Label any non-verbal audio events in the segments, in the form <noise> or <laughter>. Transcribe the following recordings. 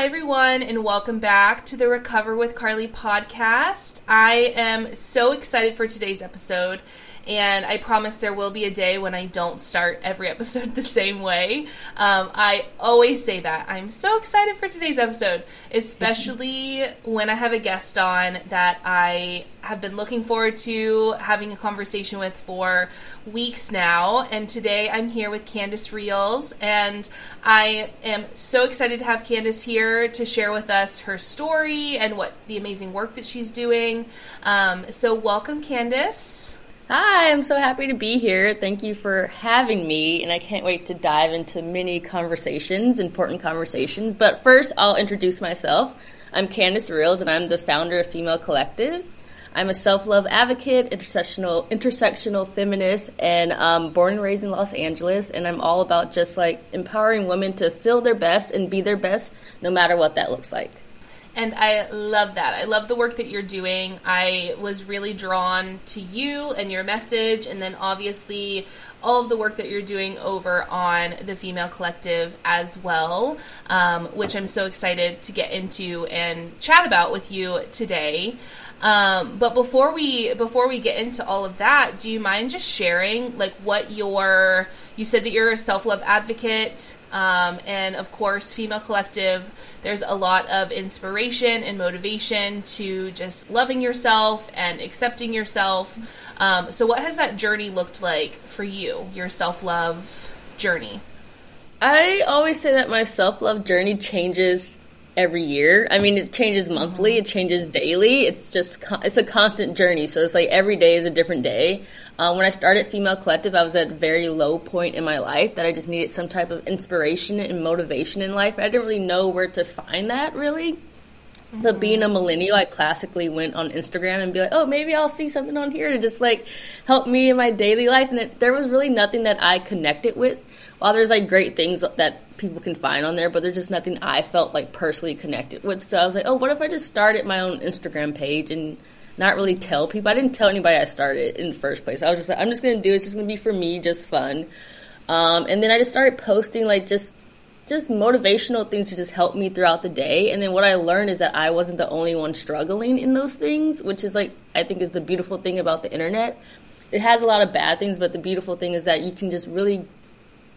Hi, everyone, and welcome back to the Recover with Carly podcast. I am so excited for today's episode. And I promise there will be a day when I don't start every episode <laughs> the same way. Um, I always say that. I'm so excited for today's episode, especially <laughs> when I have a guest on that I have been looking forward to having a conversation with for weeks now. And today I'm here with Candace Reels, and I am so excited to have Candace here to share with us her story and what the amazing work that she's doing. Um, so, welcome, Candace. Hi, I'm so happy to be here. Thank you for having me, and I can't wait to dive into many conversations, important conversations. But first, I'll introduce myself. I'm Candace Reels, and I'm the founder of Female Collective. I'm a self-love advocate, intersectional intersectional feminist, and um, born and raised in Los Angeles. And I'm all about just like empowering women to feel their best and be their best, no matter what that looks like. And I love that. I love the work that you're doing. I was really drawn to you and your message, and then obviously all of the work that you're doing over on the Female Collective as well, um, which I'm so excited to get into and chat about with you today. Um, but before we before we get into all of that, do you mind just sharing like what your you said that you're a self love advocate, um, and of course, Female Collective. There's a lot of inspiration and motivation to just loving yourself and accepting yourself. Um, so, what has that journey looked like for you? Your self love journey. I always say that my self love journey changes every year. I mean, it changes monthly, it changes daily. It's just it's a constant journey. So it's like every day is a different day. Um, when I started Female Collective, I was at a very low point in my life that I just needed some type of inspiration and motivation in life. I didn't really know where to find that really. Mm-hmm. But being a millennial, I classically went on Instagram and be like, oh, maybe I'll see something on here to just like help me in my daily life. And it, there was really nothing that I connected with. While there's like great things that people can find on there, but there's just nothing I felt like personally connected with. So I was like, oh, what if I just started my own Instagram page and not really tell people? I didn't tell anybody I started in the first place. I was just like, I'm just to do it. It's just to be for me, just fun. Um, and then I just started posting like just just motivational things to just help me throughout the day. And then what I learned is that I wasn't the only one struggling in those things, which is like I think is the beautiful thing about the internet. It has a lot of bad things, but the beautiful thing is that you can just really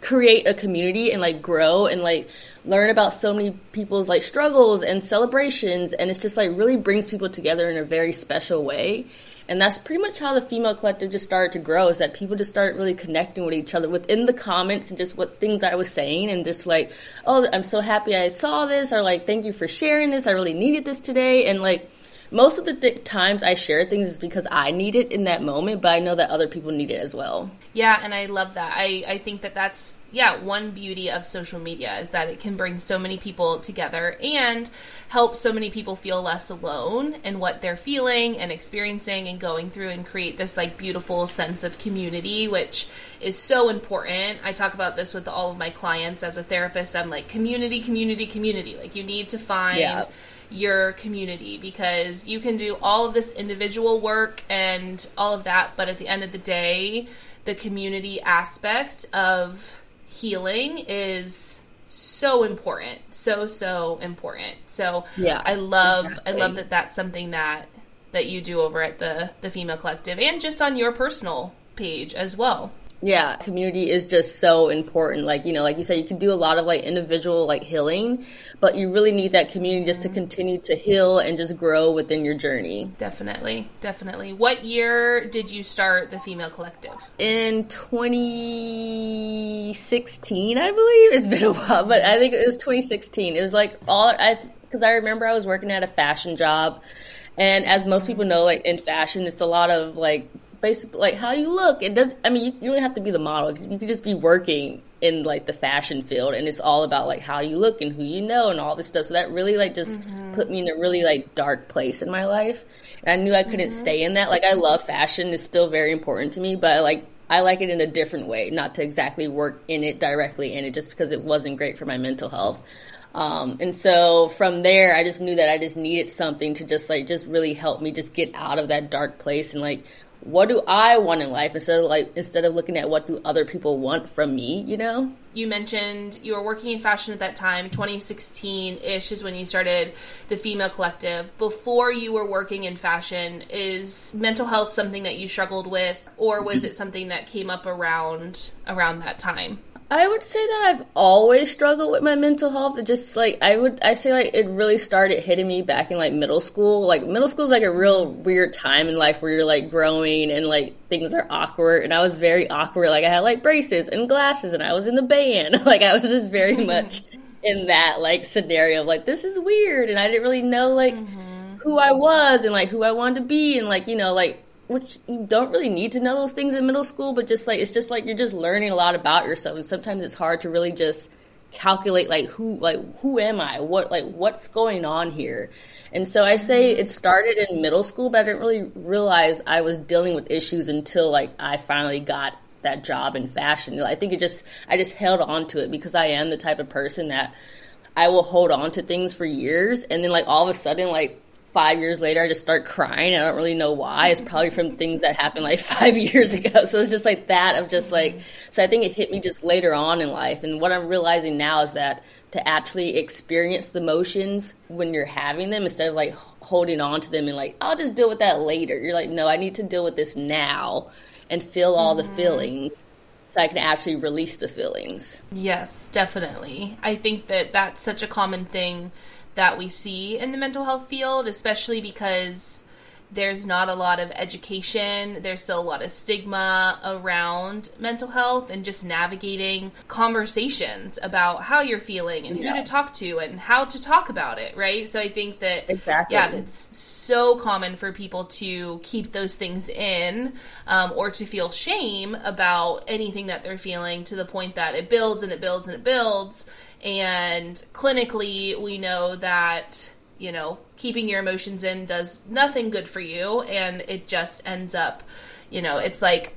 create a community and like grow and like learn about so many people's like struggles and celebrations and it's just like really brings people together in a very special way. And that's pretty much how the female collective just started to grow is that people just started really connecting with each other within the comments and just what things i was saying and just like oh i'm so happy i saw this or like thank you for sharing this. I really needed this today. And like most of the th- times I share things is because I need it in that moment, but I know that other people need it as well. Yeah, and I love that. I, I think that that's, yeah, one beauty of social media is that it can bring so many people together and help so many people feel less alone in what they're feeling and experiencing and going through and create this like beautiful sense of community, which is so important. I talk about this with all of my clients as a therapist. I'm like, community, community, community. Like, you need to find. Yeah your community because you can do all of this individual work and all of that, but at the end of the day, the community aspect of healing is so important so so important so yeah i love exactly. i love that that's something that that you do over at the the female collective and just on your personal page as well yeah, community is just so important. Like, you know, like you said, you can do a lot of like individual like healing, but you really need that community just to mm-hmm. continue to heal and just grow within your journey. Definitely. Definitely. What year did you start the Female Collective? In 2016, I believe. It's been a while, but I think it was 2016. It was like all I cuz I remember I was working at a fashion job and as most people know, like in fashion, it's a lot of like basically like how you look. It does. I mean, you, you don't have to be the model. You could just be working in like the fashion field, and it's all about like how you look and who you know and all this stuff. So that really like just mm-hmm. put me in a really like dark place in my life, and I knew I couldn't mm-hmm. stay in that. Like I love fashion; it's still very important to me, but like I like it in a different way, not to exactly work in it directly in it, just because it wasn't great for my mental health. Um, and so from there, I just knew that I just needed something to just like just really help me just get out of that dark place and like what do I want in life instead of like instead of looking at what do other people want from me, you know? You mentioned you were working in fashion at that time, 2016 ish is when you started the Female Collective. Before you were working in fashion, is mental health something that you struggled with, or was it something that came up around around that time? I would say that I've always struggled with my mental health. It just like I would I say like it really started hitting me back in like middle school. Like middle school is like a real weird time in life where you're like growing and like things are awkward and I was very awkward. Like I had like braces and glasses and I was in the band. <laughs> like I was just very much in that like scenario of like this is weird and I didn't really know like mm-hmm. who I was and like who I wanted to be and like you know like which you don't really need to know those things in middle school, but just like it's just like you're just learning a lot about yourself, and sometimes it's hard to really just calculate like who like who am I, what like what's going on here, and so I say mm-hmm. it started in middle school, but I didn't really realize I was dealing with issues until like I finally got that job in fashion. I think it just I just held on to it because I am the type of person that I will hold on to things for years, and then like all of a sudden like five years later, I just start crying. I don't really know why. It's probably from things that happened like <laughs> five years ago. So it's just like that of just like, so I think it hit me just later on in life. And what I'm realizing now is that to actually experience the emotions when you're having them instead of like holding on to them and like, I'll just deal with that later. You're like, no, I need to deal with this now and feel all mm-hmm. the feelings so I can actually release the feelings. Yes, definitely. I think that that's such a common thing that we see in the mental health field, especially because there's not a lot of education. There's still a lot of stigma around mental health and just navigating conversations about how you're feeling and yeah. who to talk to and how to talk about it, right? So I think that exactly, yeah, it's so common for people to keep those things in um, or to feel shame about anything that they're feeling to the point that it builds and it builds and it builds and clinically, we know that, you know, keeping your emotions in does nothing good for you. And it just ends up, you know, it's like,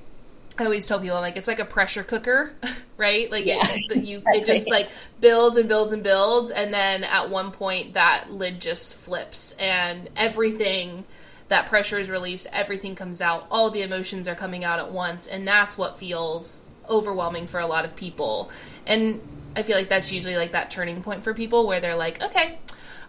I always tell people, like, it's like a pressure cooker, <laughs> right? Like, yeah. it, you, it just like builds and builds and builds. And then at one point, that lid just flips and everything that pressure is released, everything comes out, all the emotions are coming out at once, and that's what feels overwhelming for a lot of people. And I feel like that's usually like that turning point for people where they're like, okay,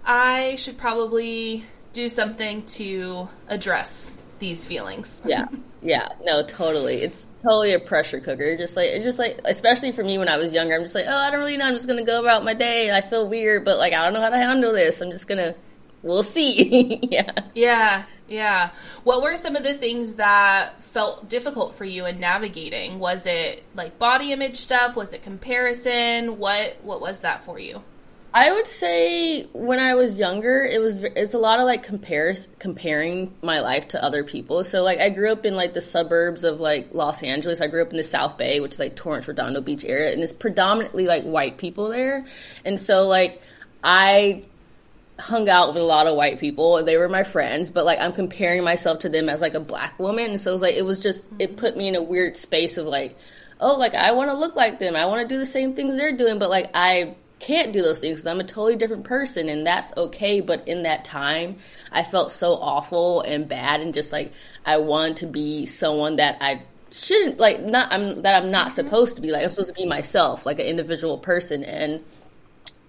I should probably do something to address these feelings. Yeah. Yeah, no, totally. It's totally a pressure cooker. Just like it's just like especially for me when I was younger, I'm just like, oh, I don't really know. I'm just gonna go about my day. I feel weird, but like I don't know how to handle this. I'm just gonna we'll see. <laughs> yeah. Yeah. Yeah. What were some of the things that felt difficult for you in navigating? Was it like body image stuff? Was it comparison? What what was that for you? I would say when I was younger, it was it's a lot of like compares comparing my life to other people. So like I grew up in like the suburbs of like Los Angeles. I grew up in the South Bay, which is like Torrance Redondo Beach area, and it's predominantly like white people there. And so like I hung out with a lot of white people they were my friends but like i'm comparing myself to them as like a black woman and so it was like it was just it put me in a weird space of like oh like i want to look like them i want to do the same things they're doing but like i can't do those things because i'm a totally different person and that's okay but in that time i felt so awful and bad and just like i wanted to be someone that i shouldn't like not i'm that i'm not mm-hmm. supposed to be like i'm supposed to be myself like an individual person and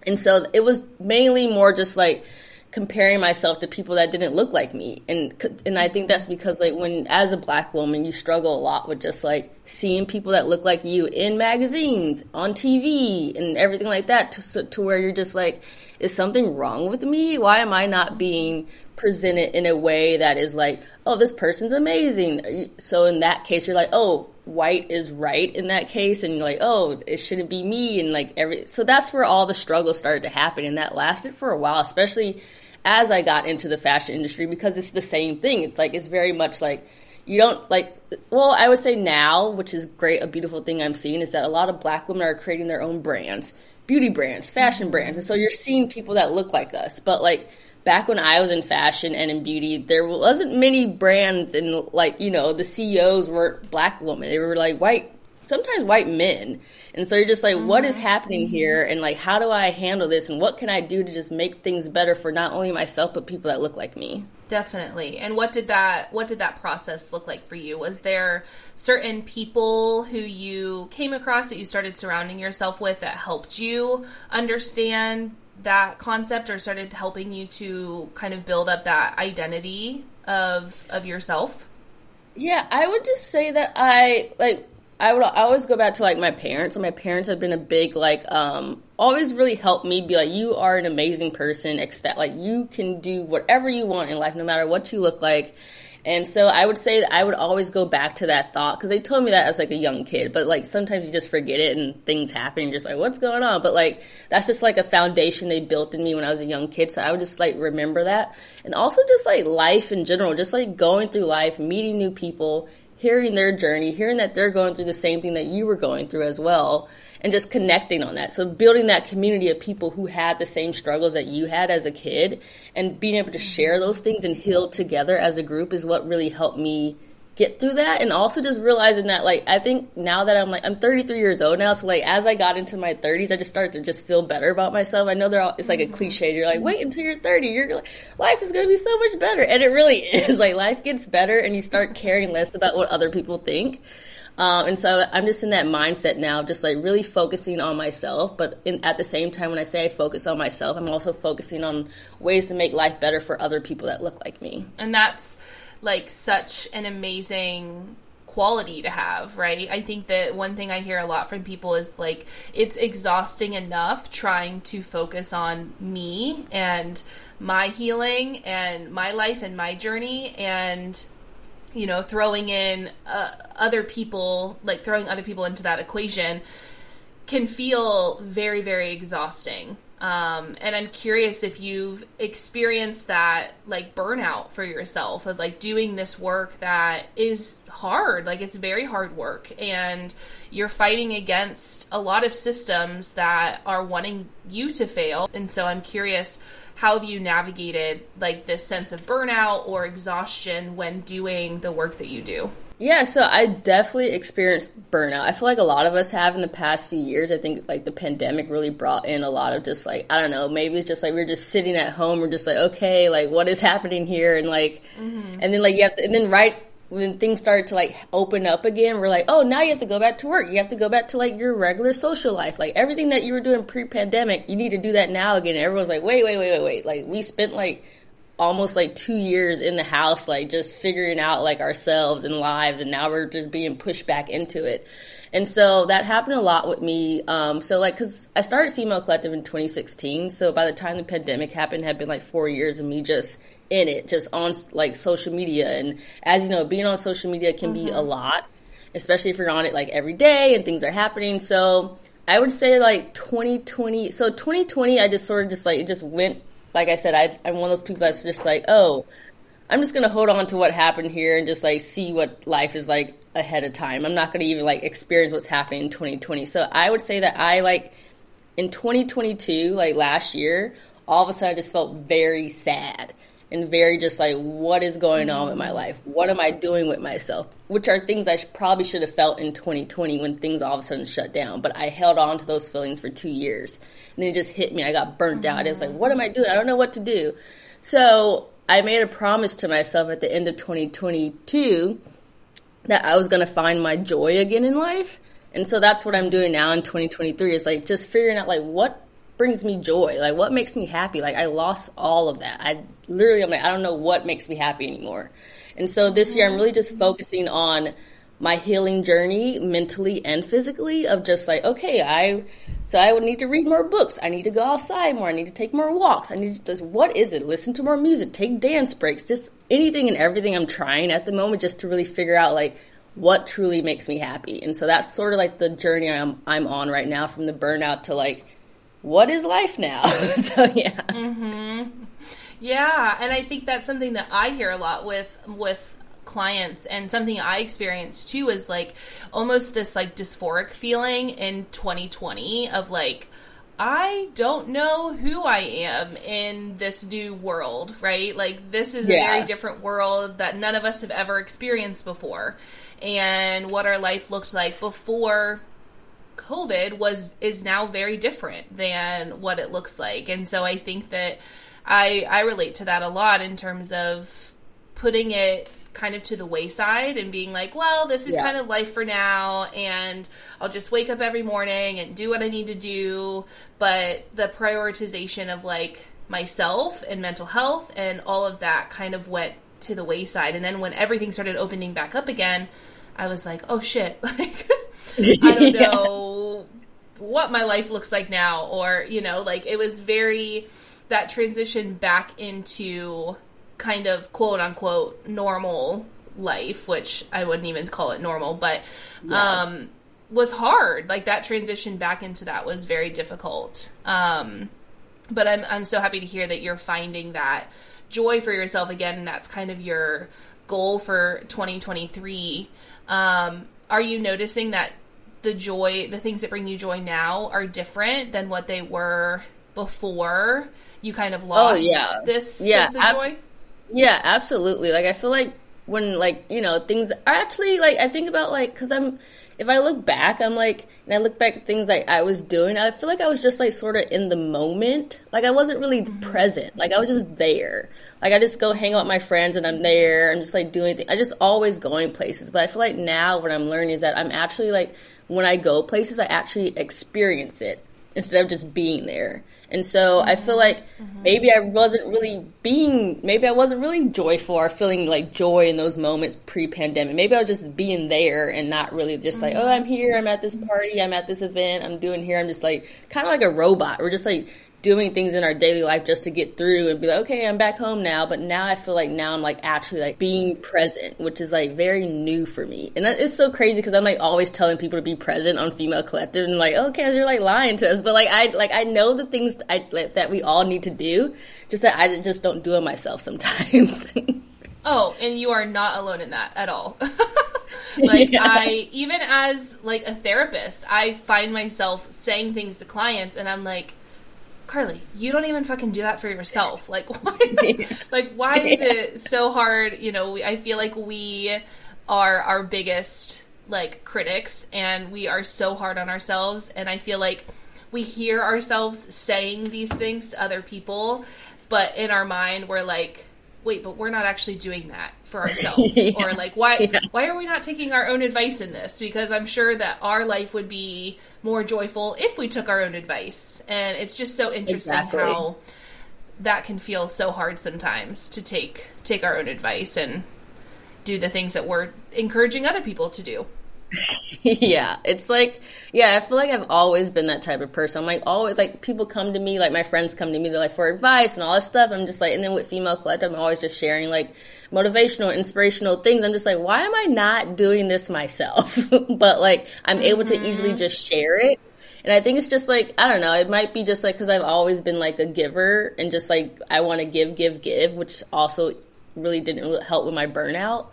and so it was mainly more just like comparing myself to people that didn't look like me. And and I think that's because like when as a black woman you struggle a lot with just like seeing people that look like you in magazines on TV and everything like that to, to where you're just like is something wrong with me? Why am I not being presented in a way that is like oh this person's amazing? So in that case you're like oh white is right in that case and like oh it shouldn't be me and like every so that's where all the struggle started to happen and that lasted for a while especially as i got into the fashion industry because it's the same thing. It's like it's very much like you don't like well i would say now which is great a beautiful thing i'm seeing is that a lot of black women are creating their own brands beauty brands fashion brands and so you're seeing people that look like us but like back when I was in fashion and in beauty, there wasn't many brands and like, you know, the CEOs weren't black women. They were like white, sometimes white men. And so you're just like, mm-hmm. what is mm-hmm. happening mm-hmm. here? And like, how do I handle this? And what can I do to just make things better for not only myself, but people that look like me? Definitely. And what did that what did that process look like for you? Was there certain people who you came across that you started surrounding yourself with that helped you understand that concept or started helping you to kind of build up that identity of of yourself? Yeah, I would just say that I like I would I always go back to like my parents. My parents have been a big like um always really helped me be like you are an amazing person. Except like you can do whatever you want in life, no matter what you look like. And so I would say that I would always go back to that thought because they told me that as like a young kid, but like sometimes you just forget it and things happen and you're just like, what's going on? But like that's just like a foundation they built in me when I was a young kid. So I would just like remember that. And also just like life in general, just like going through life, meeting new people, hearing their journey, hearing that they're going through the same thing that you were going through as well, and just connecting on that. So building that community of people who had the same struggles that you had as a kid and being able to share mm-hmm. those things and heal together as a group is what really helped me get through that. And also just realizing that like I think now that I'm like I'm 33 years old now so like as I got into my 30s I just started to just feel better about myself. I know they're all it's like a mm-hmm. cliche you're like wait until you're 30 you're like life is going to be so much better. And it really <laughs> is. Like life gets better and you start caring less about what other people think um, and so I'm just in that mindset now, just like really focusing on myself. But in, at the same time, when I say I focus on myself, I'm also focusing on ways to make life better for other people that look like me. And that's like such an amazing quality to have, right? I think that one thing I hear a lot from people is like it's exhausting enough trying to focus on me and my healing and my life and my journey and you know throwing in uh, other people like throwing other people into that equation can feel very very exhausting um, and I'm curious if you've experienced that like burnout for yourself of like doing this work that is hard, like it's very hard work, and you're fighting against a lot of systems that are wanting you to fail. And so I'm curious how have you navigated like this sense of burnout or exhaustion when doing the work that you do? Yeah, so I definitely experienced burnout. I feel like a lot of us have in the past few years. I think like the pandemic really brought in a lot of just like I don't know, maybe it's just like we're just sitting at home, we're just like okay, like what is happening here, and like, mm-hmm. and then like you have to, and then right when things started to like open up again, we're like, oh, now you have to go back to work. You have to go back to like your regular social life, like everything that you were doing pre-pandemic. You need to do that now again. And everyone's like, wait, wait, wait, wait, wait. Like we spent like almost like two years in the house, like just figuring out like ourselves and lives, and now we're just being pushed back into it. And so that happened a lot with me. Um, so like, cause I started Female Collective in 2016. So by the time the pandemic happened, had been like four years of me just in it, just on like social media. And as you know, being on social media can mm-hmm. be a mm-hmm. lot, especially if you're on it like every day and things are happening. So I would say like 2020. So 2020, I just sort of just like, it just went like I said, I, I'm one of those people that's just like, oh, I'm just gonna hold on to what happened here and just like see what life is like ahead of time. I'm not gonna even like experience what's happening in 2020. So I would say that I like in 2022, like last year, all of a sudden I just felt very sad and very just like, what is going on with my life? What am I doing with myself? Which are things I probably should have felt in 2020 when things all of a sudden shut down. But I held on to those feelings for two years. And then it just hit me. I got burnt out. It was like, what am I doing? I don't know what to do. So I made a promise to myself at the end of 2022 that I was going to find my joy again in life. And so that's what I'm doing now in 2023 is like just figuring out like what brings me joy? Like what makes me happy? Like I lost all of that. I literally I'm like I don't know what makes me happy anymore. And so this year I'm really just focusing on my healing journey mentally and physically of just like okay, I so I would need to read more books. I need to go outside more. I need to take more walks. I need to just, what is it? Listen to more music, take dance breaks, just anything and everything I'm trying at the moment just to really figure out like what truly makes me happy. And so that's sort of like the journey I'm I'm on right now from the burnout to like what is life now? <laughs> so yeah. Mm-hmm. Yeah, and I think that's something that I hear a lot with with clients and something I experienced too is like almost this like dysphoric feeling in 2020 of like I don't know who I am in this new world, right? Like this is yeah. a very different world that none of us have ever experienced before. And what our life looked like before COVID was is now very different than what it looks like. And so I think that I I relate to that a lot in terms of putting it kind of to the wayside and being like, well, this is Yeah. kind of life for now and I'll just wake up every morning and do what I need to do, but the prioritization of like myself and mental health and all of that kind of went to the wayside. And then when everything started opening back up again, I was like, oh shit, <laughs> like <laughs> I don't <laughs> Yeah. know what my life looks like now or you know like it was very that transition back into kind of quote unquote normal life which i wouldn't even call it normal but Yeah. um was hard like that transition back into that was very difficult um but i'm i'm so happy to hear that you're finding that joy for yourself again and that's kind of your goal for 2023 um are you noticing that the joy, the things that bring you joy now are different than what they were before you kind of oh, lost Oh, yeah. this Yeah, sense of ab- joy? Yeah, absolutely. Like I feel like when like you know things are actually like I think about like because I'm if I look back I'm like and I look back at things like I was doing I feel like I was just like sort of in the moment. Like I wasn't really mm-hmm. present. Like I was just there. Like I just go hang out with my friends and I'm there. I'm just like doing things I just always going places. But I feel like now what I'm learning is that I'm actually like when I go places I actually experience it instead of just being there. And so I feel mm-hmm. like mm-hmm. maybe I wasn't really being, maybe I wasn't really joyful or feeling like joy in those moments pre pandemic. Maybe I was just being there and not really just like, mm-hmm. oh, I'm here, I'm at this party, I'm at this event, I'm doing here. I'm just like, kind of like a robot. We're just like doing things in our daily life just to get through and be like, okay, I'm back home now. But now I feel like now I'm like actually like being present, which is like very new for me. And that- it's so crazy because I'm like always telling people to be present on Female Collective and like, oh, okay, you're like lying to us. But like I like I know the things I, like, that we all need to do, just that I just don't do it myself sometimes. <laughs> Oh, and you are not alone in that at all. <laughs> <laughs> like Yeah. I even as like a therapist, I find myself saying things to clients and I'm like, Carly, you don't even fucking do that for yourself. <laughs> Like why <laughs> like why is it so hard, you know, we, I feel like we are our biggest like critics and we are so hard on ourselves and I feel like we hear ourselves saying these things to other people, but in our mind we're like wait, but we're not actually doing that for <laughs> ourselves. Yeah. Or like why Yeah. why are we not taking our own advice in this? Because I'm sure that our life would be more joyful if we took our own advice. And it's just so interesting Exactly. how that can feel so hard sometimes to take take our own advice and do the things that we're encouraging other people to do. <laughs> yeah, it's like, yeah, I feel like I've always been that type of person. I'm like, always, like, people come to me, like, my friends come to me, they're like, for advice and all this stuff. I'm just like, and then with Female Collective, I'm always just sharing, like, motivational, inspirational things. I'm just like, why am I not doing this myself? <laughs> but, like, I'm able to easily mm-hmm. just share it. And I think it's just like, I don't know, it might be just like, because I've always been, like, a giver and just, like, I want to give, give, give, which also really didn't help with my burnout.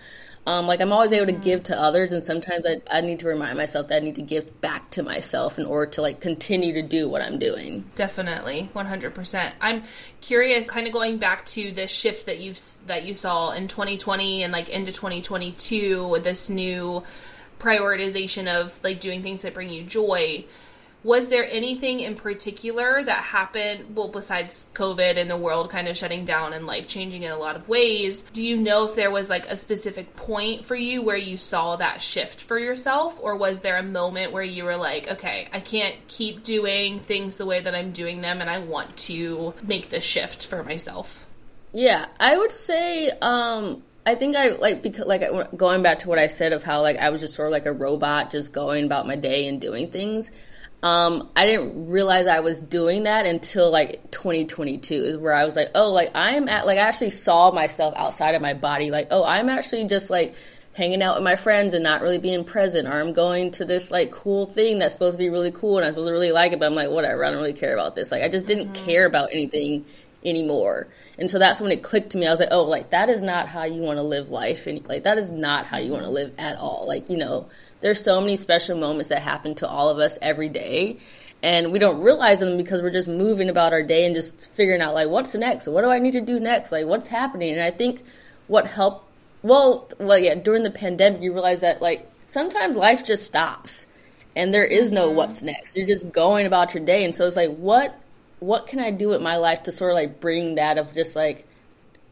Um, like I'm always able to give to others, and sometimes I, I need to remind myself that I need to give back to myself in order to like continue to do what I'm doing. Definitely, one hundred percent. I'm curious, kind of going back to this shift that you've that you saw in 2020 and like into 2022 with this new prioritization of like doing things that bring you joy. Was there anything in particular that happened? Well, besides COVID and the world kind of shutting down and life changing in a lot of ways, do you know if there was like a specific point for you where you saw that shift for yourself? Or was there a moment where you were like, okay, I can't keep doing things the way that I'm doing them and I want to make this shift for myself? Yeah, I would say um I think I like because like going back to what I said of how like I was just sort of like a robot just going about my day and doing things. Um I didn't realize I was doing that until like 2022 is where I was like, "Oh, like I'm at like I actually saw myself outside of my body like, "Oh, I'm actually just like hanging out with my friends and not really being present or I'm going to this like cool thing that's supposed to be really cool and I'm supposed to really like it but I'm like whatever I don't really care about this. Like I just didn't care about anything anymore. And so that's when it clicked to me. I was like oh like that is not how you want to live life and like that is not how you want to live at all. Like you know there's so many special moments that happen to all of us every day and we don't realize them because we're just moving about our day and just figuring out like what's next what do I need to do next like what's happening and I think what helped well, well, yeah. During the pandemic, you realize that like sometimes life just stops, and there is no mm-hmm. what's next. You're just going about your day, and so it's like, what, what can I do with my life to sort of like bring that of just like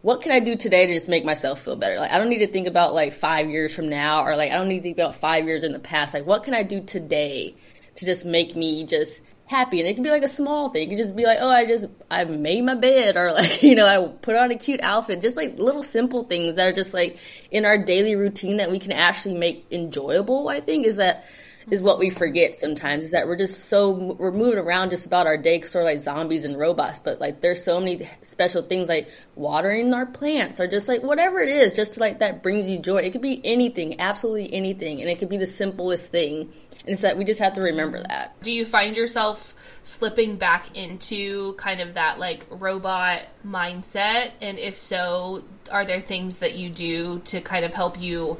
what can I do today to just make myself feel better? Like I don't need to think about like 5 years from now or like I don't need to think about 5 years in the past. Like what can I do today to just make me just happy and it can be like a small thing. It can just be like, oh, I just I made my bed or <laughs> like, you know, I put on a cute outfit. Just like little simple things that are just like in our daily routine that we can actually make enjoyable, I think is that is what we forget sometimes is that we're just so we're moving around just about our day sort of like zombies and robots but like there's so many special things like watering our plants or just like whatever it is just to like that brings you joy. It could be anything absolutely anything and it could be the simplest thing and it's that we just have to remember that. Do you find yourself slipping back into kind of that like robot mindset? And if so are there things that you do to kind of help you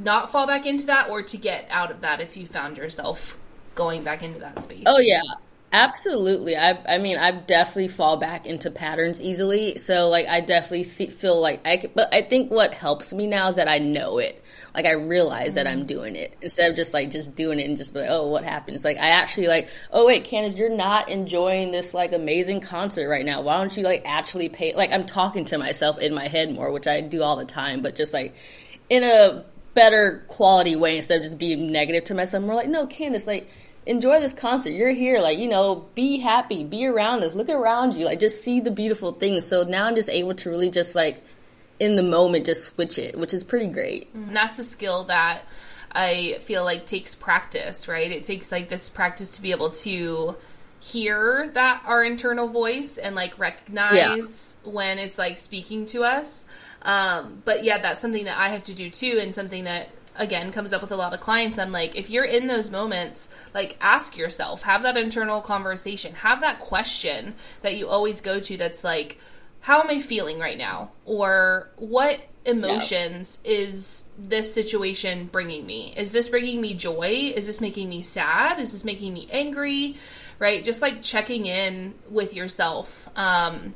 not fall back into that or to get out of that if you found yourself going back into that space. Oh yeah. Absolutely. I I mean, I definitely fall back into patterns easily. So like I definitely see, feel like I but I think what helps me now is that I know it. Like I realize mm-hmm. that I'm mm-hmm. doing it instead of just like just doing it and just be like, "Oh, what happens?" Like I actually like, "Oh, wait, Candace, you're not enjoying this like amazing concert right now. Why don't you like actually pay like I'm talking to myself in my head more, which I do all the time, but just like in a better quality way instead of just being negative to myself. We're like, no, Candace, like, enjoy this concert. You're here. Like, you know, be happy, be around us, look around you, like, just see the beautiful things. So now I'm just able to really just, like, in the moment, just switch it, which is pretty great. Mm-hmm. And that's a skill that I feel like takes practice, right? It takes, like, this practice to be able to hear that our internal voice and like recognize yeah. when it's like speaking to us um, but yeah, that's something that I have to do too, and something that again comes up with a lot of clients. I'm like, if you're in those moments, like ask yourself, have that internal conversation, have that question that you always go to that's like, how am I feeling right now? Or what emotions is this situation bringing me? Is this bringing me joy? Is this making me sad? Is this making me angry? Right? Just like checking in with yourself. Um,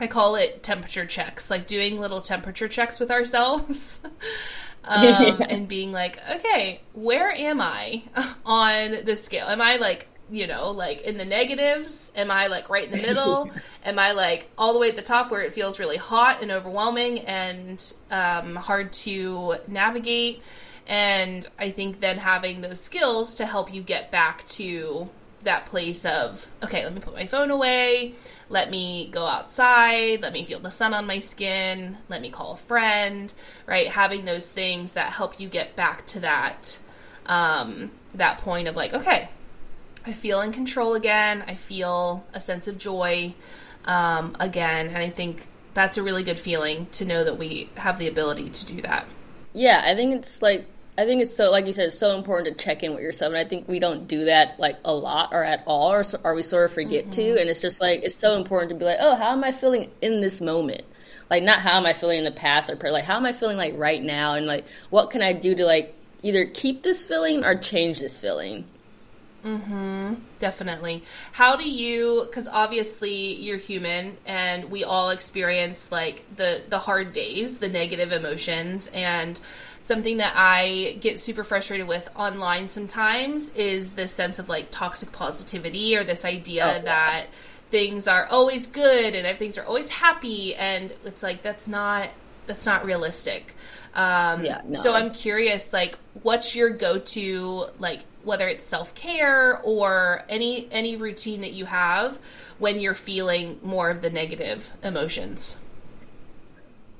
I call it temperature checks, like doing little temperature checks with ourselves. <laughs> um, <laughs> yeah. and being like, okay, where am I <laughs> on the scale? Am I like, you know, like in the negatives? Am I like right in the middle? am I like all the way at the top where it feels really hot and overwhelming and um, hard to navigate? And I think then having those skills to help you get back to that place of, okay, let me put my phone away let me go outside, let me feel the sun on my skin, let me call a friend, right? Having those things that help you get back to that um, that point of like, okay, I feel in control again. I feel a sense of joy um, again, and I think that's a really good feeling to know that we have the ability to do that. Yeah, I think it's like I think it's so, like you said, it's so important to check in with yourself, and I think we don't do that like a lot or at all, or, or we sort of forget mm-hmm. to. And it's just like it's so important to be like, oh, how am I feeling in this moment? Like, not how am I feeling in the past, or like how am I feeling like right now, and like what can I do to like either keep this feeling or change this feeling. Mm-hmm. Definitely. How do you? Because obviously you're human, and we all experience like the the hard days, the negative emotions, and something that I get super frustrated with online sometimes is this sense of like toxic positivity or this idea oh, that things are always good and things are always happy and it's like that's not that's not realistic. Um, yeah, no. So I'm curious, like, what's your go-to, like, whether it's self-care or any any routine that you have when you're feeling more of the negative emotions?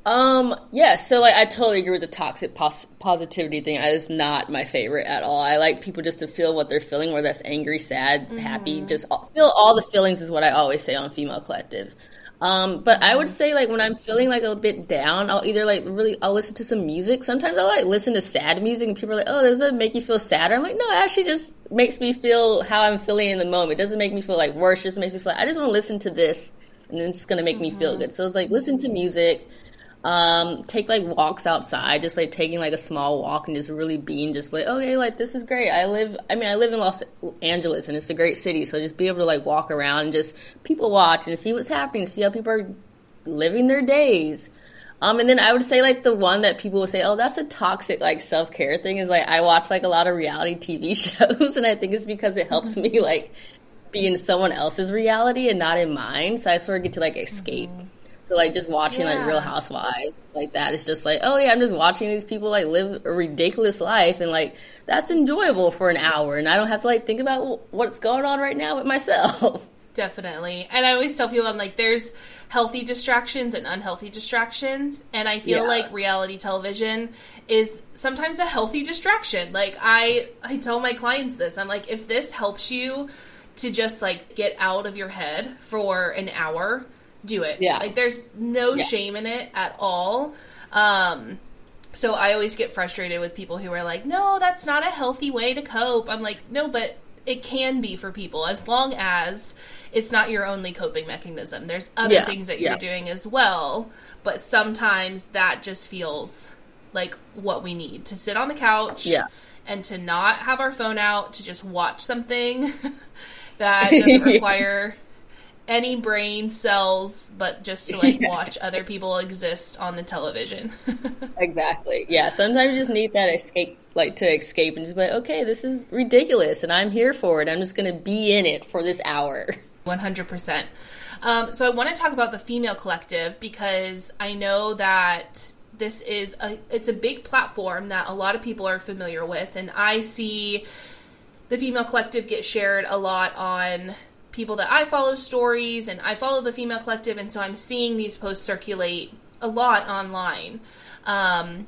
Um, yeah, so like I totally agree with the toxic pos- positivity thing. That is not my favorite at all. I like people just to feel what they're feeling, whether that's angry, sad, mm-hmm. happy, just feel all the feelings is what I always say on Female Collective. Um, but I would say like when I'm feeling like a bit down, I'll either like really I'll listen to some music. Sometimes I'll like listen to sad music and people are like, Oh, does that make you feel sadder? I'm like, No, it actually just makes me feel how I'm feeling in the moment. It doesn't make me feel like worse, it just makes me feel like I just want to listen to this and then it's gonna make mm-hmm. me feel mm-hmm. good. So it's like listen to music, um, take like walks outside, just like taking like a small walk and just really being just like, okay, like this is great. I live, I mean, I live in Los Angeles and it's a great city. So just be able to like walk around and just people watch and see what's happening, see how people are living their days. Um, and then I would say like the one that people would say, oh, that's a toxic like self care thing is like I watch like a lot of reality TV <laughs> shows and I think it's because it helps me like be in someone else's reality and not in mine. So I sort of get to like escape. Mm-hmm. So like just watching yeah. like Real Housewives like that is just like oh yeah I'm just watching these people like live a ridiculous life and like that's enjoyable for an hour and I don't have to like think about what's going on right now with myself. <laughs> Definitely, and I always tell people I'm like there's healthy distractions and unhealthy distractions. And I feel yeah. like reality television is sometimes a healthy distraction. Like I I tell my clients this. I'm like if this helps you to just like get out of your head for an hour, do it. Yeah. Like there's no yeah. shame in it at all. Um so I always get frustrated with people who are like, "No, that's not a healthy way to cope." I'm like, "No, but it can be for people as long as it's not your only coping mechanism. There's other yeah, things that you're yeah. doing as well, but sometimes that just feels like what we need to sit on the couch yeah. and to not have our phone out, to just watch something <laughs> that doesn't <laughs> require any brain cells, but just to like <laughs> watch other people exist on the television. <laughs> exactly. Yeah. Sometimes you just need that escape, like to escape and just be like, okay, this is ridiculous and I'm here for it. I'm just going to be in it for this hour. <laughs> 100%. Um, so I want to talk about the female collective because I know that this is a it's a big platform that a lot of people are familiar with and I see the female collective get shared a lot on people that I follow stories and I follow the female collective and so I'm seeing these posts circulate a lot online. Um,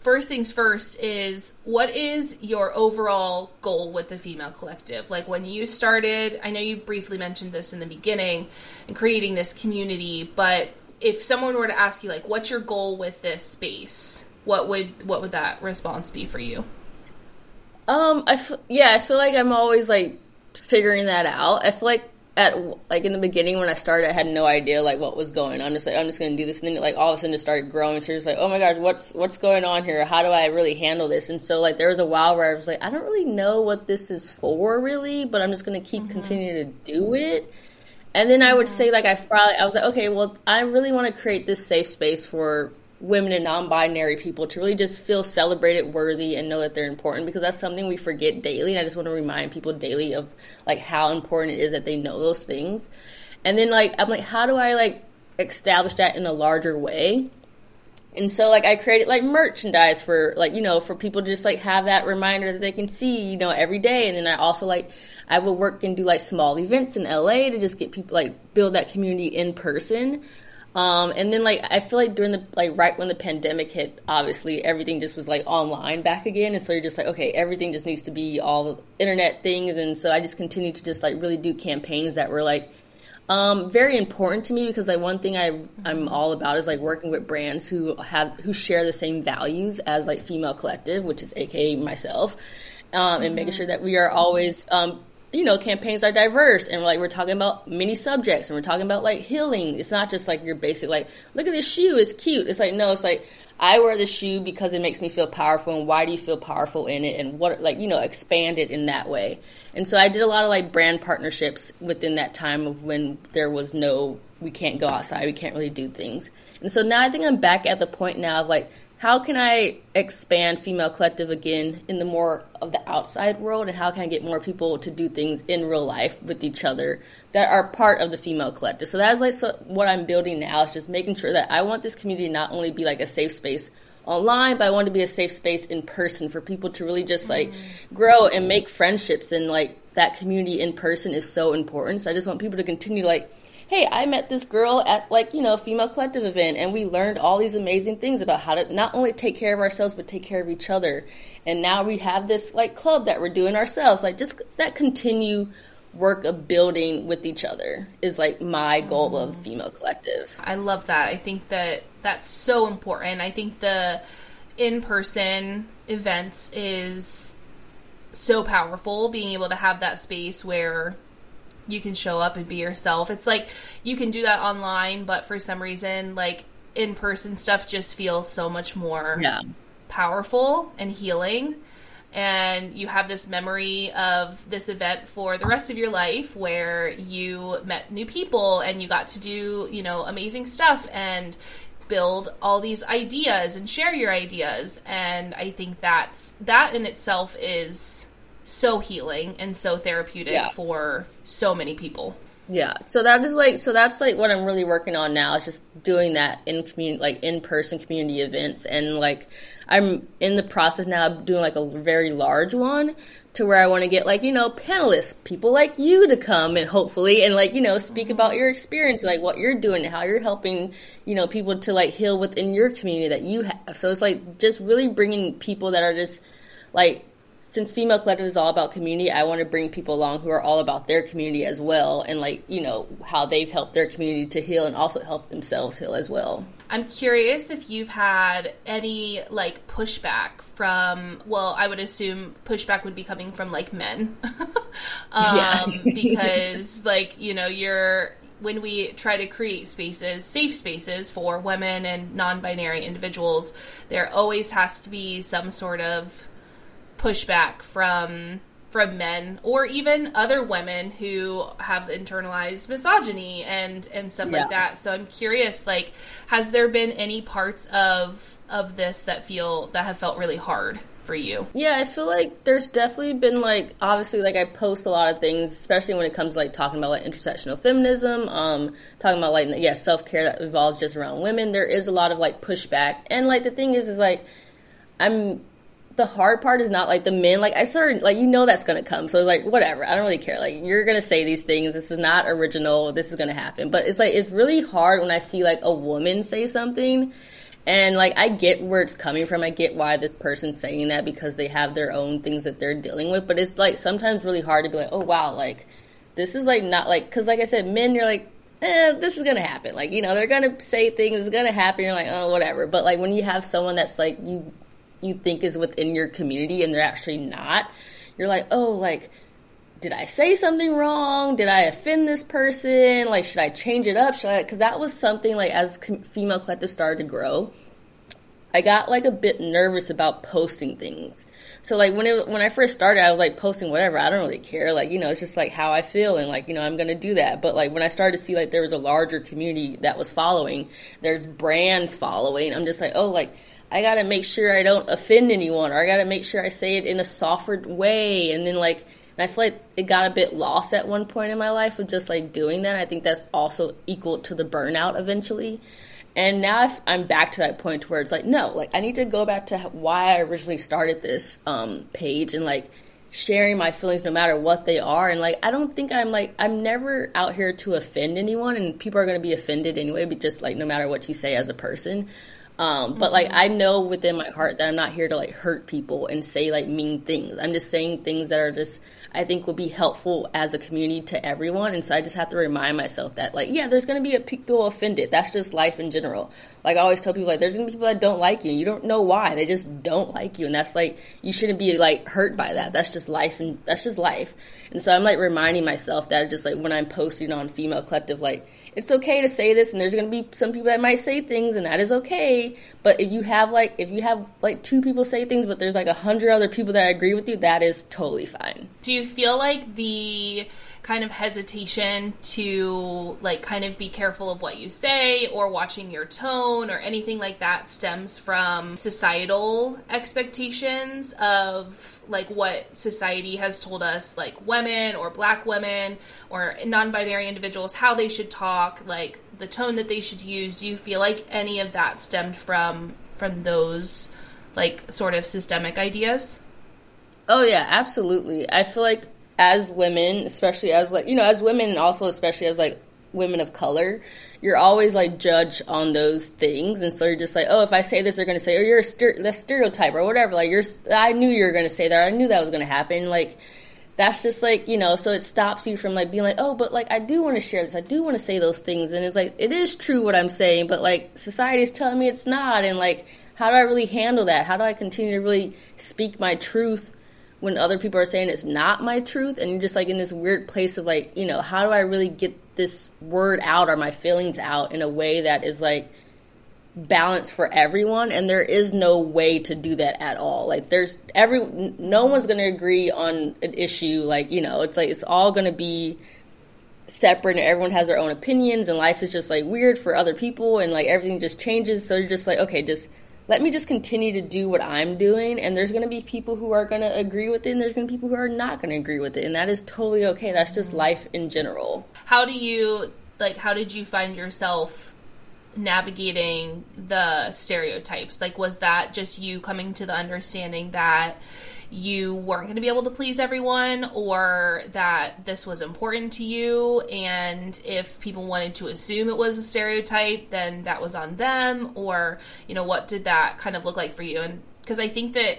first things first is what is your overall goal with the female collective? Like when you started i know you briefly mentioned this in the beginning and creating this community but if someone were to ask you like what's your goal with this space? What would what would that response be for you? Um i f- yeah i feel like i'm always like figuring that out i feel like at like in the beginning when I started, I had no idea like what was going on. Just like I'm just gonna do this, and then like all of a sudden it started growing. So it's like, oh my gosh, what's what's going on here? How do I really handle this? And so like there was a while where I was like, I don't really know what this is for, really, but I'm just gonna keep mm-hmm. continuing to do it. And then I would mm-hmm. say like I finally I was like, okay, well I really want to create this safe space for women and non-binary people to really just feel celebrated worthy and know that they're important because that's something we forget daily and i just want to remind people daily of like how important it is that they know those things. And then like i'm like how do i like establish that in a larger way? And so like i created like merchandise for like you know for people to just like have that reminder that they can see you know every day. And then i also like i would work and do like small events in la to just get people like build that community in person um, and then like I feel like during the like right when the pandemic hit, obviously everything just was like online back again, and so you're just like okay, everything just needs to be all internet things, and so I just continued to just like really do campaigns that were like um, very important to me because like one thing I I'm all about is like working with brands who have who share the same values as like female collective, which is AKA myself, um, and making mm-hmm. sure that we are always um, you know, campaigns are diverse and like we're talking about many subjects and we're talking about like healing. It's not just like your basic like, look at this shoe, it's cute. It's like no, it's like I wear the shoe because it makes me feel powerful and why do you feel powerful in it and what like, you know, expand it in that way. And so I did a lot of like brand partnerships within that time of when there was no we can't go outside, we can't really do things. And so now I think I'm back at the point now of like how can I expand female collective again in the more of the outside world and how can I get more people to do things in real life with each other that are part of the female collective. So that's like so what I'm building now is just making sure that I want this community not only be like a safe space online, but I want to be a safe space in person for people to really just like mm. grow and make friendships and like that community in person is so important. So I just want people to continue like hey, I met this girl at like, you know, female collective event and we learned all these amazing things about how to not only take care of ourselves but take care of each other. And now we have this like club that we're doing ourselves. Like just that continue work of building with each other is like my goal of female collective. I love that. I think that that's so important. I think the in-person events is so powerful being able to have that space where you can show up and be yourself. It's like you can do that online, but for some reason, like in person stuff just feels so much more yeah. powerful and healing. And you have this memory of this event for the rest of your life where you met new people and you got to do, you know, amazing stuff and build all these ideas and share your ideas. And I think that's that in itself is so healing and so therapeutic Yeah. for so many people. Yeah. So that is like so that's like what I'm really working on now is just doing that in community like in person community events and like I'm in the process now of doing like a very large one to where I want to get like, you know, panelists, people like you to come and hopefully and like, you know, speak about your experience, like what you're doing and how you're helping, you know, people to like heal within your community that you have. So it's like just really bringing people that are just like since female collective is all about community i want to bring people along who are all about their community as well and like you know how they've helped their community to heal and also help themselves heal as well I'm curious if you've had any like pushback from well, I would assume pushback would be coming from like men. <laughs> um <laughs> because like, you know, you're when we try to create spaces, safe spaces for women and non-binary individuals, there always has to be some sort of pushback from from men or even other women who have internalized misogyny and and stuff Yeah. like that. So I'm curious like has there been any parts of of this that feel that have felt really hard for you? yeah i feel like there's definitely been like obviously like i post a lot of things especially when it comes to like talking about like intersectional feminism um talking about like yeah self-care that involves just around women there is a lot of like pushback and like the thing is is like i'm the hard part is not like the men like i started like you know that's gonna come. So it's like whatever. I don't really care. Like you're gonna say these things. This is not original. This is gonna happen. But it's like it's really hard when i see like a woman say something. And like i get where it's coming from. I get why this person's saying that because they have their own things that they're dealing with. But it's like sometimes really hard to be like oh wow like this is like not like because like i said men you're like eh, this is gonna happen. Like you know they're gonna say things. It's gonna happen. You're like oh whatever. But like when you have someone that's like you you think is within your community and they're actually not you're like oh like did i say something wrong did i offend this person like should i change it up should i because that was something like as com- female collective started to grow I got like a bit nervous about posting things. So like when it when I first started, I was like posting whatever. I don't really care. Like you know, it's just like how I feel, and like you know, I'm gonna do that. But like when I started to see like there was a larger community that was following, there's brands following. I'm just like, oh, like I gotta make sure I don't offend anyone, or I gotta make sure I say it in a softer way. And then like, and I feel like it got a bit lost at one point in my life of just like doing that. I think that's also equal to the burnout eventually. And now if I'm back to that point where it's like, no, like I need to go back to why I originally started this um, page and like sharing my feelings no matter what they are. And like, I don't think I'm like, I'm never out here to offend anyone and people are going to be offended anyway, but just like no matter what you say as a person. Um, but like I know within my heart that I'm not here to like hurt people and say like mean things. I'm just saying things that are just I think will be helpful as a community to everyone. And so I just have to remind myself that like yeah, there's gonna be a people offended. That's just life in general. Like I always tell people like there's gonna be people that don't like you. You don't know why. They just don't like you, and that's like you shouldn't be like hurt by that. That's just life, and that's just life. And so I'm like reminding myself that just like when I'm posting on Female Collective, like it's okay to say this and there's going to be some people that might say things and that is okay. But if you have like if you have like two people say things but there's like a hundred other people that agree with you that is totally fine. Do you feel like the kind of hesitation to like kind of be careful of what you say or watching your tone or anything like that stems from societal expectations of like what society has told us like women or black women or non-binary individuals how they should talk like the tone that they should use do you feel like any of that stemmed from from those like sort of systemic ideas Oh yeah, absolutely. I feel like as women, especially as like you know, as women, and also especially as like women of color, you're always like judged on those things, and so you're just like, oh, if I say this, they're gonna say, oh, you're a stereotype or whatever. Like you're, I knew you were gonna say that. I knew that was gonna happen. Like that's just like you know, so it stops you from like being like, oh, but like I do want to share this. I do want to say those things, and it's like it is true what I'm saying, but like society is telling me it's not, and like how do I really handle that? How do I continue to really speak my truth? When other people are saying it's not my truth and you're just like in this weird place of like you know how do i really get this word out or my feelings out in a way that is like balanced for everyone? And there is no way to do that at all. Like there's every no one's going to agree on an issue like you know it's like it's all going to be separate and everyone has their own opinions and life is just like weird for other people and like everything just changes. So you're just like okay just let me just continue to do what I'm doing. And there's going to be people who are going to agree with it, and there's going to be people who are not going to agree with it. And that is totally okay. That's just mm-hmm. life in general. How do you, like, how did you find yourself? navigating the stereotypes like was that just you coming to the understanding that you weren't going to be able to please everyone or that this was important to you and if people wanted to assume it was a stereotype then that was on them or you know what did that kind of look like for you and because i think that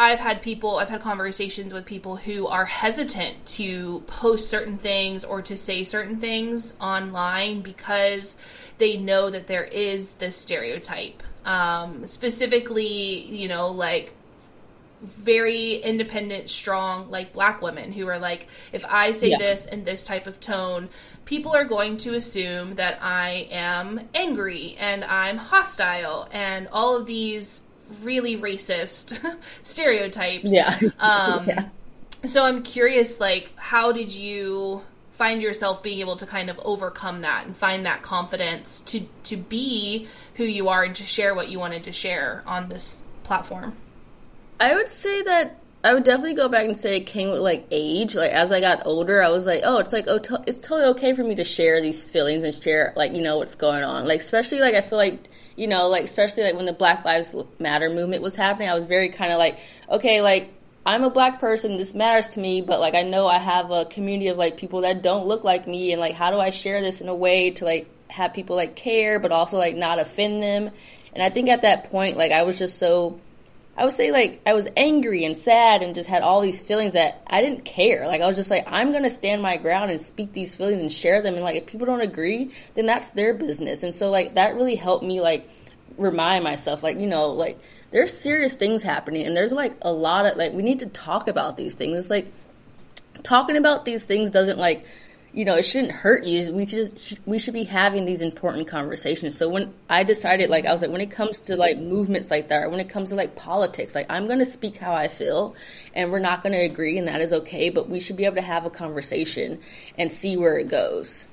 I've had people, I've had conversations with people who are hesitant to post certain things or to say certain things online because they know that there is this stereotype. Um, specifically, you know, like very independent, strong, like black women who are like, if I say yeah. this in this type of tone, people are going to assume that I am angry and I'm hostile and all of these really racist <laughs> stereotypes. Yeah. <laughs> um, yeah. So I'm curious, like, how did you find yourself being able to kind of overcome that and find that confidence to to be who you are and to share what you wanted to share on this platform? I would say that I would definitely go back and say it came with like age. Like as I got older, I was like, oh, it's like oh, to- it's totally okay for me to share these feelings and share like you know what's going on. Like especially like I feel like you know like especially like when the Black Lives Matter movement was happening, I was very kind of like okay, like I'm a black person, this matters to me, but like I know I have a community of like people that don't look like me and like how do I share this in a way to like have people like care but also like not offend them. And I think at that point like I was just so I would say like I was angry and sad and just had all these feelings that I didn't care. Like I was just like I'm going to stand my ground and speak these feelings and share them and like if people don't agree, then that's their business. And so like that really helped me like remind myself like you know like there's serious things happening and there's like a lot of like we need to talk about these things it's like talking about these things doesn't like you know it shouldn't hurt you. We just we should be having these important conversations. So when i decided like i was like when it comes to like movements like that or when it comes to like politics like i'm going to speak how i feel and we're not going to agree and that is okay but we should be able to have a conversation and see where it goes.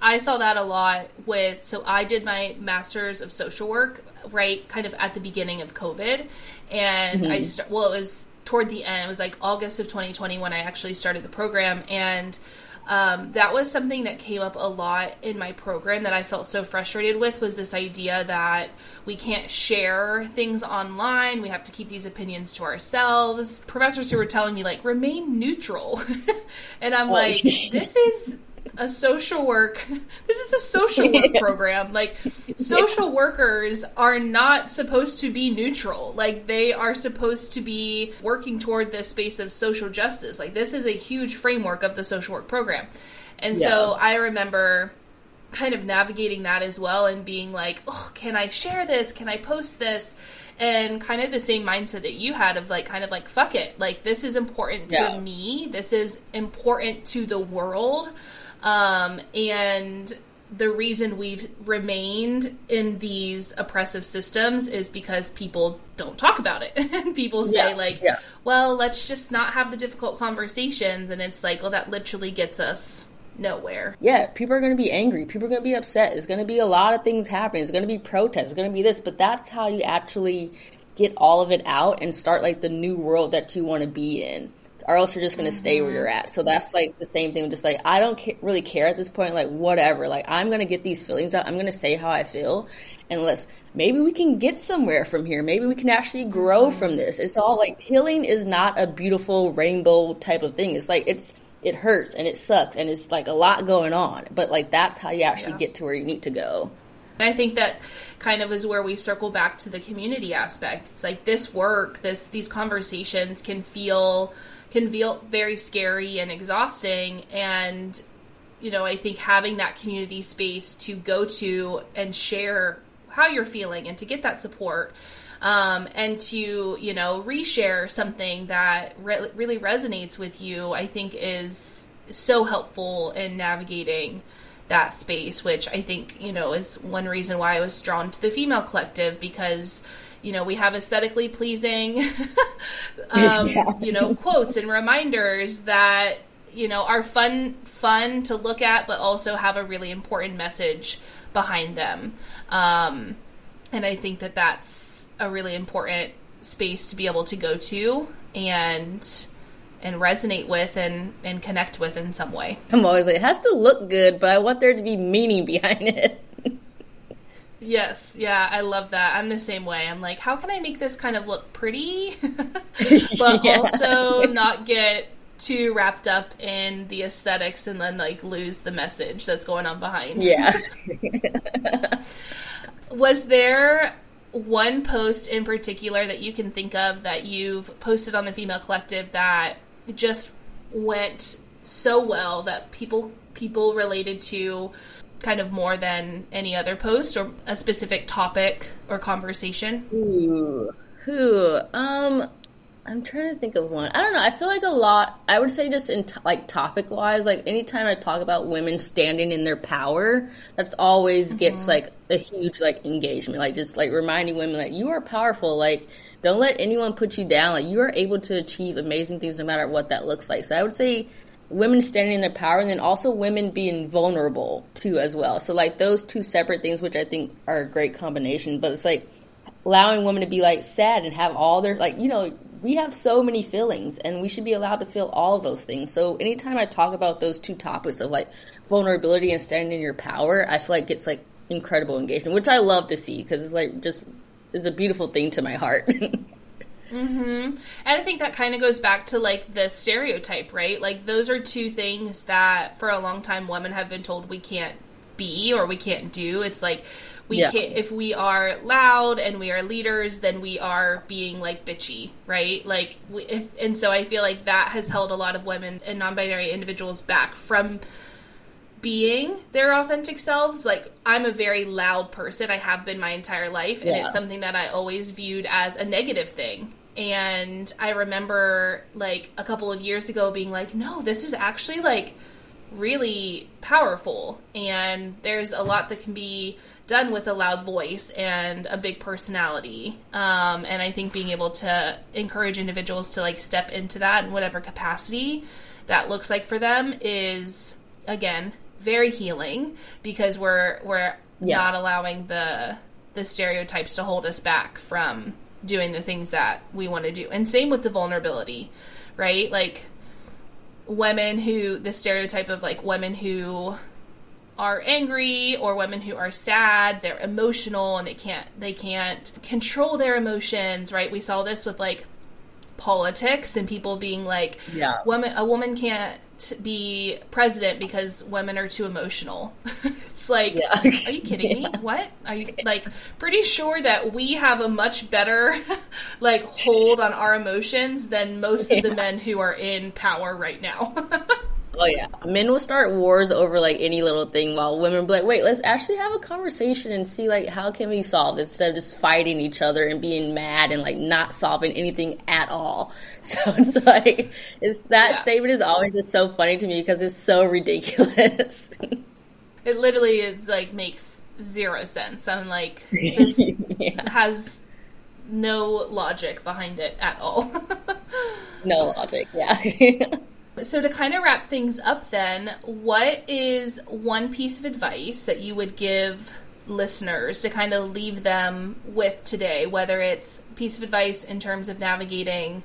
I saw that a lot with so I did my masters of social work right kind of at the beginning of COVID and mm-hmm. I st- well it was toward the end. It was like August of 2020 when I actually started the program and um, that was something that came up a lot in my program that I felt so frustrated with was this idea that we can't share things online. We have to keep these opinions to ourselves. Professors who were telling me like remain neutral, <laughs> and I'm oh, like, this is a social work <laughs> this is a social work <laughs> program. Like social workers are not supposed to be neutral. Like they are supposed to be working toward this space of social justice. Like this is a huge framework of the social work program. And yeah. so i remember kind of navigating that as well and being like oh can i share this? Can i post this and kind of the same mindset that you had of like kind of like fuck it like this is important yeah. to me this is important to the world um, and the reason we've remained in these oppressive systems is because people don't talk about it. <laughs> people say, yeah, like, yeah. well, let's just not have the difficult conversations. And it's like, well, that literally gets us nowhere. Yeah, people are going to be angry. People are going to be upset. There's going to be a lot of things happening. There's going to be protests. There's going to be this. But that's how you actually get all of it out and start like the new world that you want to be in or else you're just going to mm-hmm. stay where you're at. So that's like the same thing. Just like I don't ca- really care at this point. Like whatever. Like I'm going to get these feelings out. I'm going to say how I feel, and let's maybe we can get somewhere from here. Maybe we can actually grow mm-hmm. from this. It's all like healing is not a beautiful rainbow type of thing. It's like it's it hurts and it sucks and it's like a lot going on. But like that's how you actually yeah. get to where you need to go. I think that kind of is where we circle back to the community aspect. It's like this work, this these conversations can feel can feel very scary and exhausting and you know i think having that community space to go to and share how you're feeling and to get that support um, and to you know reshare something that re- really resonates with you i think is so helpful in navigating that space which i think you know is one reason why i was drawn to the female collective because you know, we have aesthetically pleasing, <laughs> um, <laughs> yeah. you know, quotes and reminders that you know are fun fun to look at, but also have a really important message behind them. Um, and I think that that's a really important space to be able to go to and and resonate with and and connect with in some way. I'm always like, it has to look good, but I want there to be meaning behind <laughs> it. Yes, yeah, I love that. I'm the same way. I'm like, how can I make this kind of look pretty, <laughs> <laughs> but yeah. also not get too wrapped up in the aesthetics and then like lose the message that's going on behind. Yeah. Was there one post in particular that you can think of that you've posted on the Female Collective that just went so well that people people related to kind of more than any other post or a specific topic or conversation? Ooh, who? Um, I'm trying to think of one. I don't know. I feel like a lot. I would say just in t- like topic wise, like anytime I talk about women standing in their power, that's always mm-hmm. gets like a huge like engagement. Like just like reminding women like you are powerful. Like don't let anyone put you down. Like you are able to achieve amazing things no matter what that looks like. So I would say women standing in their power and then also women being vulnerable too as well. So like those two separate things, which I think are a great combination. But it's like allowing women to be like sad and have all their like you know we have so many feelings and we should be allowed to feel all of those things. So anytime I talk about those two topics of like vulnerability and standing in your power, I feel like it's like incredible engagement, which I love to see because it's like just is a beautiful thing to my heart. <laughs> Mm-hmm. And I think that kind of goes back to like the stereotype, right? Like those are two things that for a long time women have been told we can't be or we can't do. It's like we yeah. can't if we are loud and we are leaders then we are being like bitchy right? Like we, if, and so i feel like that has held a lot of women and non-binary individuals back from being their authentic selves. Like i'm a very loud person. I have been my entire life and yeah. it's something that i always viewed as a negative thing. And i remember like a couple of years ago being like no this is actually like really powerful. And there's a lot that can be done with a loud voice and a big personality. Um, and I think being able to encourage individuals to like step into that in whatever capacity that looks like for them is again very healing because we're we're yeah. not allowing the the stereotypes to hold us back from doing the things that we want to do. And same with the vulnerability, right? Like women who the stereotype of like women who are angry or women who are sad they're emotional and they can't they can't control their emotions right we saw this with like politics and people being like yeah woman a woman can't be president because women are too emotional <laughs> it's like yeah. are you kidding <laughs> yeah. me what are you like pretty sure that we have a much better <laughs> like hold on our emotions than most yeah. of the men who are in power right now Oh yeah, men will start wars over like any little thing, while women be like, "Wait, let's actually have a conversation and see like how can we solve instead of just fighting each other and being mad and like not solving anything at all." <laughs> So it's like it's that yeah. statement is always just so funny to me because it's so ridiculous. <laughs> it literally is like makes zero sense. I'm like, <laughs> this yeah. has no logic behind it at all. no logic, yeah. So, to kind of wrap things up, then, what is one piece of advice that you would give listeners to kind of leave them with today? Whether it's piece of advice in terms of navigating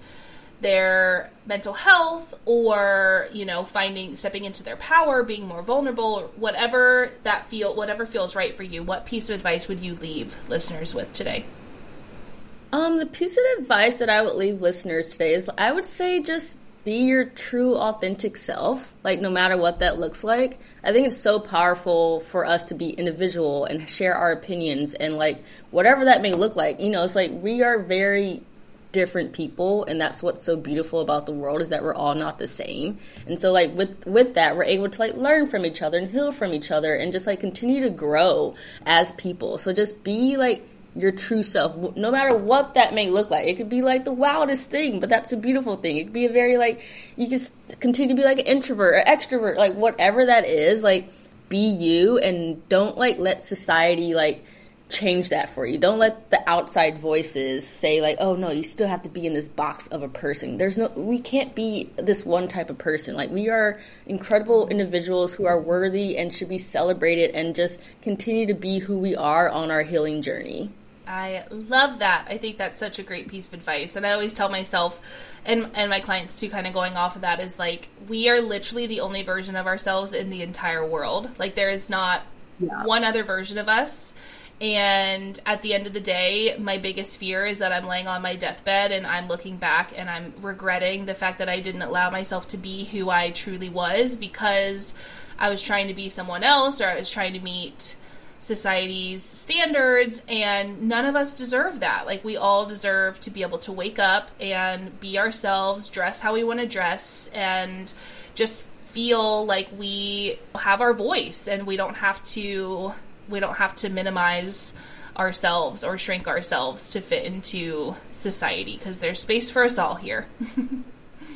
their mental health or you know finding stepping into their power being more vulnerable whatever that feel whatever feels right for you what piece of advice would you leave listeners with today um the piece of advice that i would leave listeners today is i would say just be your true authentic self like no matter what that looks like. I think it's so powerful for us to be individual and share our opinions and like whatever that may look like. You know it's like we are very different people and that's what's so beautiful about the world is that we're all not the same. And so like with with that we're able to like learn from each other and heal from each other and just like continue to grow as people. So just be like your true self, no matter what that may look like. It could be like the wildest thing, but that's a beautiful thing. It could be a very like you can continue to be like an introvert or extrovert, like whatever that is. Like be you and don't like let society like change that for you. Don't let the outside voices say like, "Oh no, you still have to be in this box of a person." There's no we can't be this one type of person. Like we are incredible individuals who are worthy and should be celebrated and just continue to be who we are on our healing journey. I love that. I think that's such a great piece of advice. And I always tell myself and and my clients too kind of going off of that is like we are literally the only version of ourselves in the entire world. Like there is not yeah. one other version of us. And at the end of the day, my biggest fear is that I'm laying on my deathbed and I'm looking back and I'm regretting the fact that I didn't allow myself to be who I truly was because I was trying to be someone else or I was trying to meet society's standards and none of us deserve that like we all deserve to be able to wake up and be ourselves dress how we want to dress and just feel like we have our voice and we don't have to we don't have to minimize ourselves or shrink ourselves to fit into society because there's space for us all here <laughs>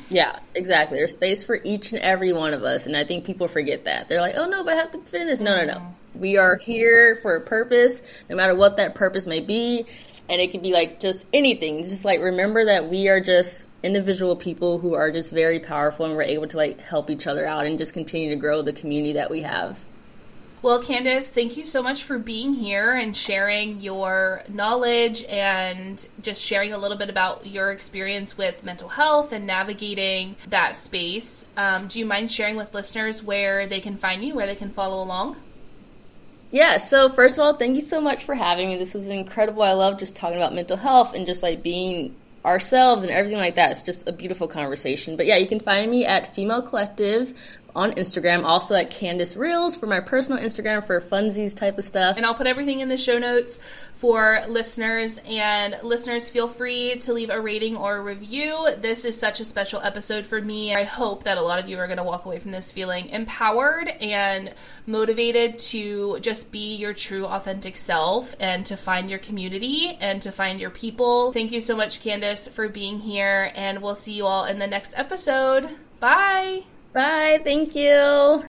Yeah, exactly. There's space for each and every one of us, and I think people forget that. They're like, "Oh no, but I have to fit in this." No, no, no. We are here for a purpose, no matter what that purpose may be. And it could be like just anything. Just like remember that we are just individual people who are just very powerful and we're able to like help each other out and just continue to grow the community that we have. Well, Candace, thank you so much for being here and sharing your knowledge and just sharing a little bit about your experience with mental health and navigating that space. Um, do you mind sharing with listeners where they can find you, where they can follow along? Yeah, so first of all, thank you so much for having me. This was incredible. I love just talking about mental health and just like being ourselves and everything like that. It's just a beautiful conversation. But yeah, you can find me at Female Collective on Instagram, also at Candace Reels for my personal Instagram for funsies type of stuff. And I'll put everything in the show notes for listeners. And listeners, feel free to leave a rating or a review. This is such a special episode for me. I hope that a lot of you are going to walk away from this feeling empowered and motivated to just be your true, authentic self and to find your community and to find your people. Thank you so much, Candace, for being here. And we'll see you all in the next episode. Bye. Bye. Thank you.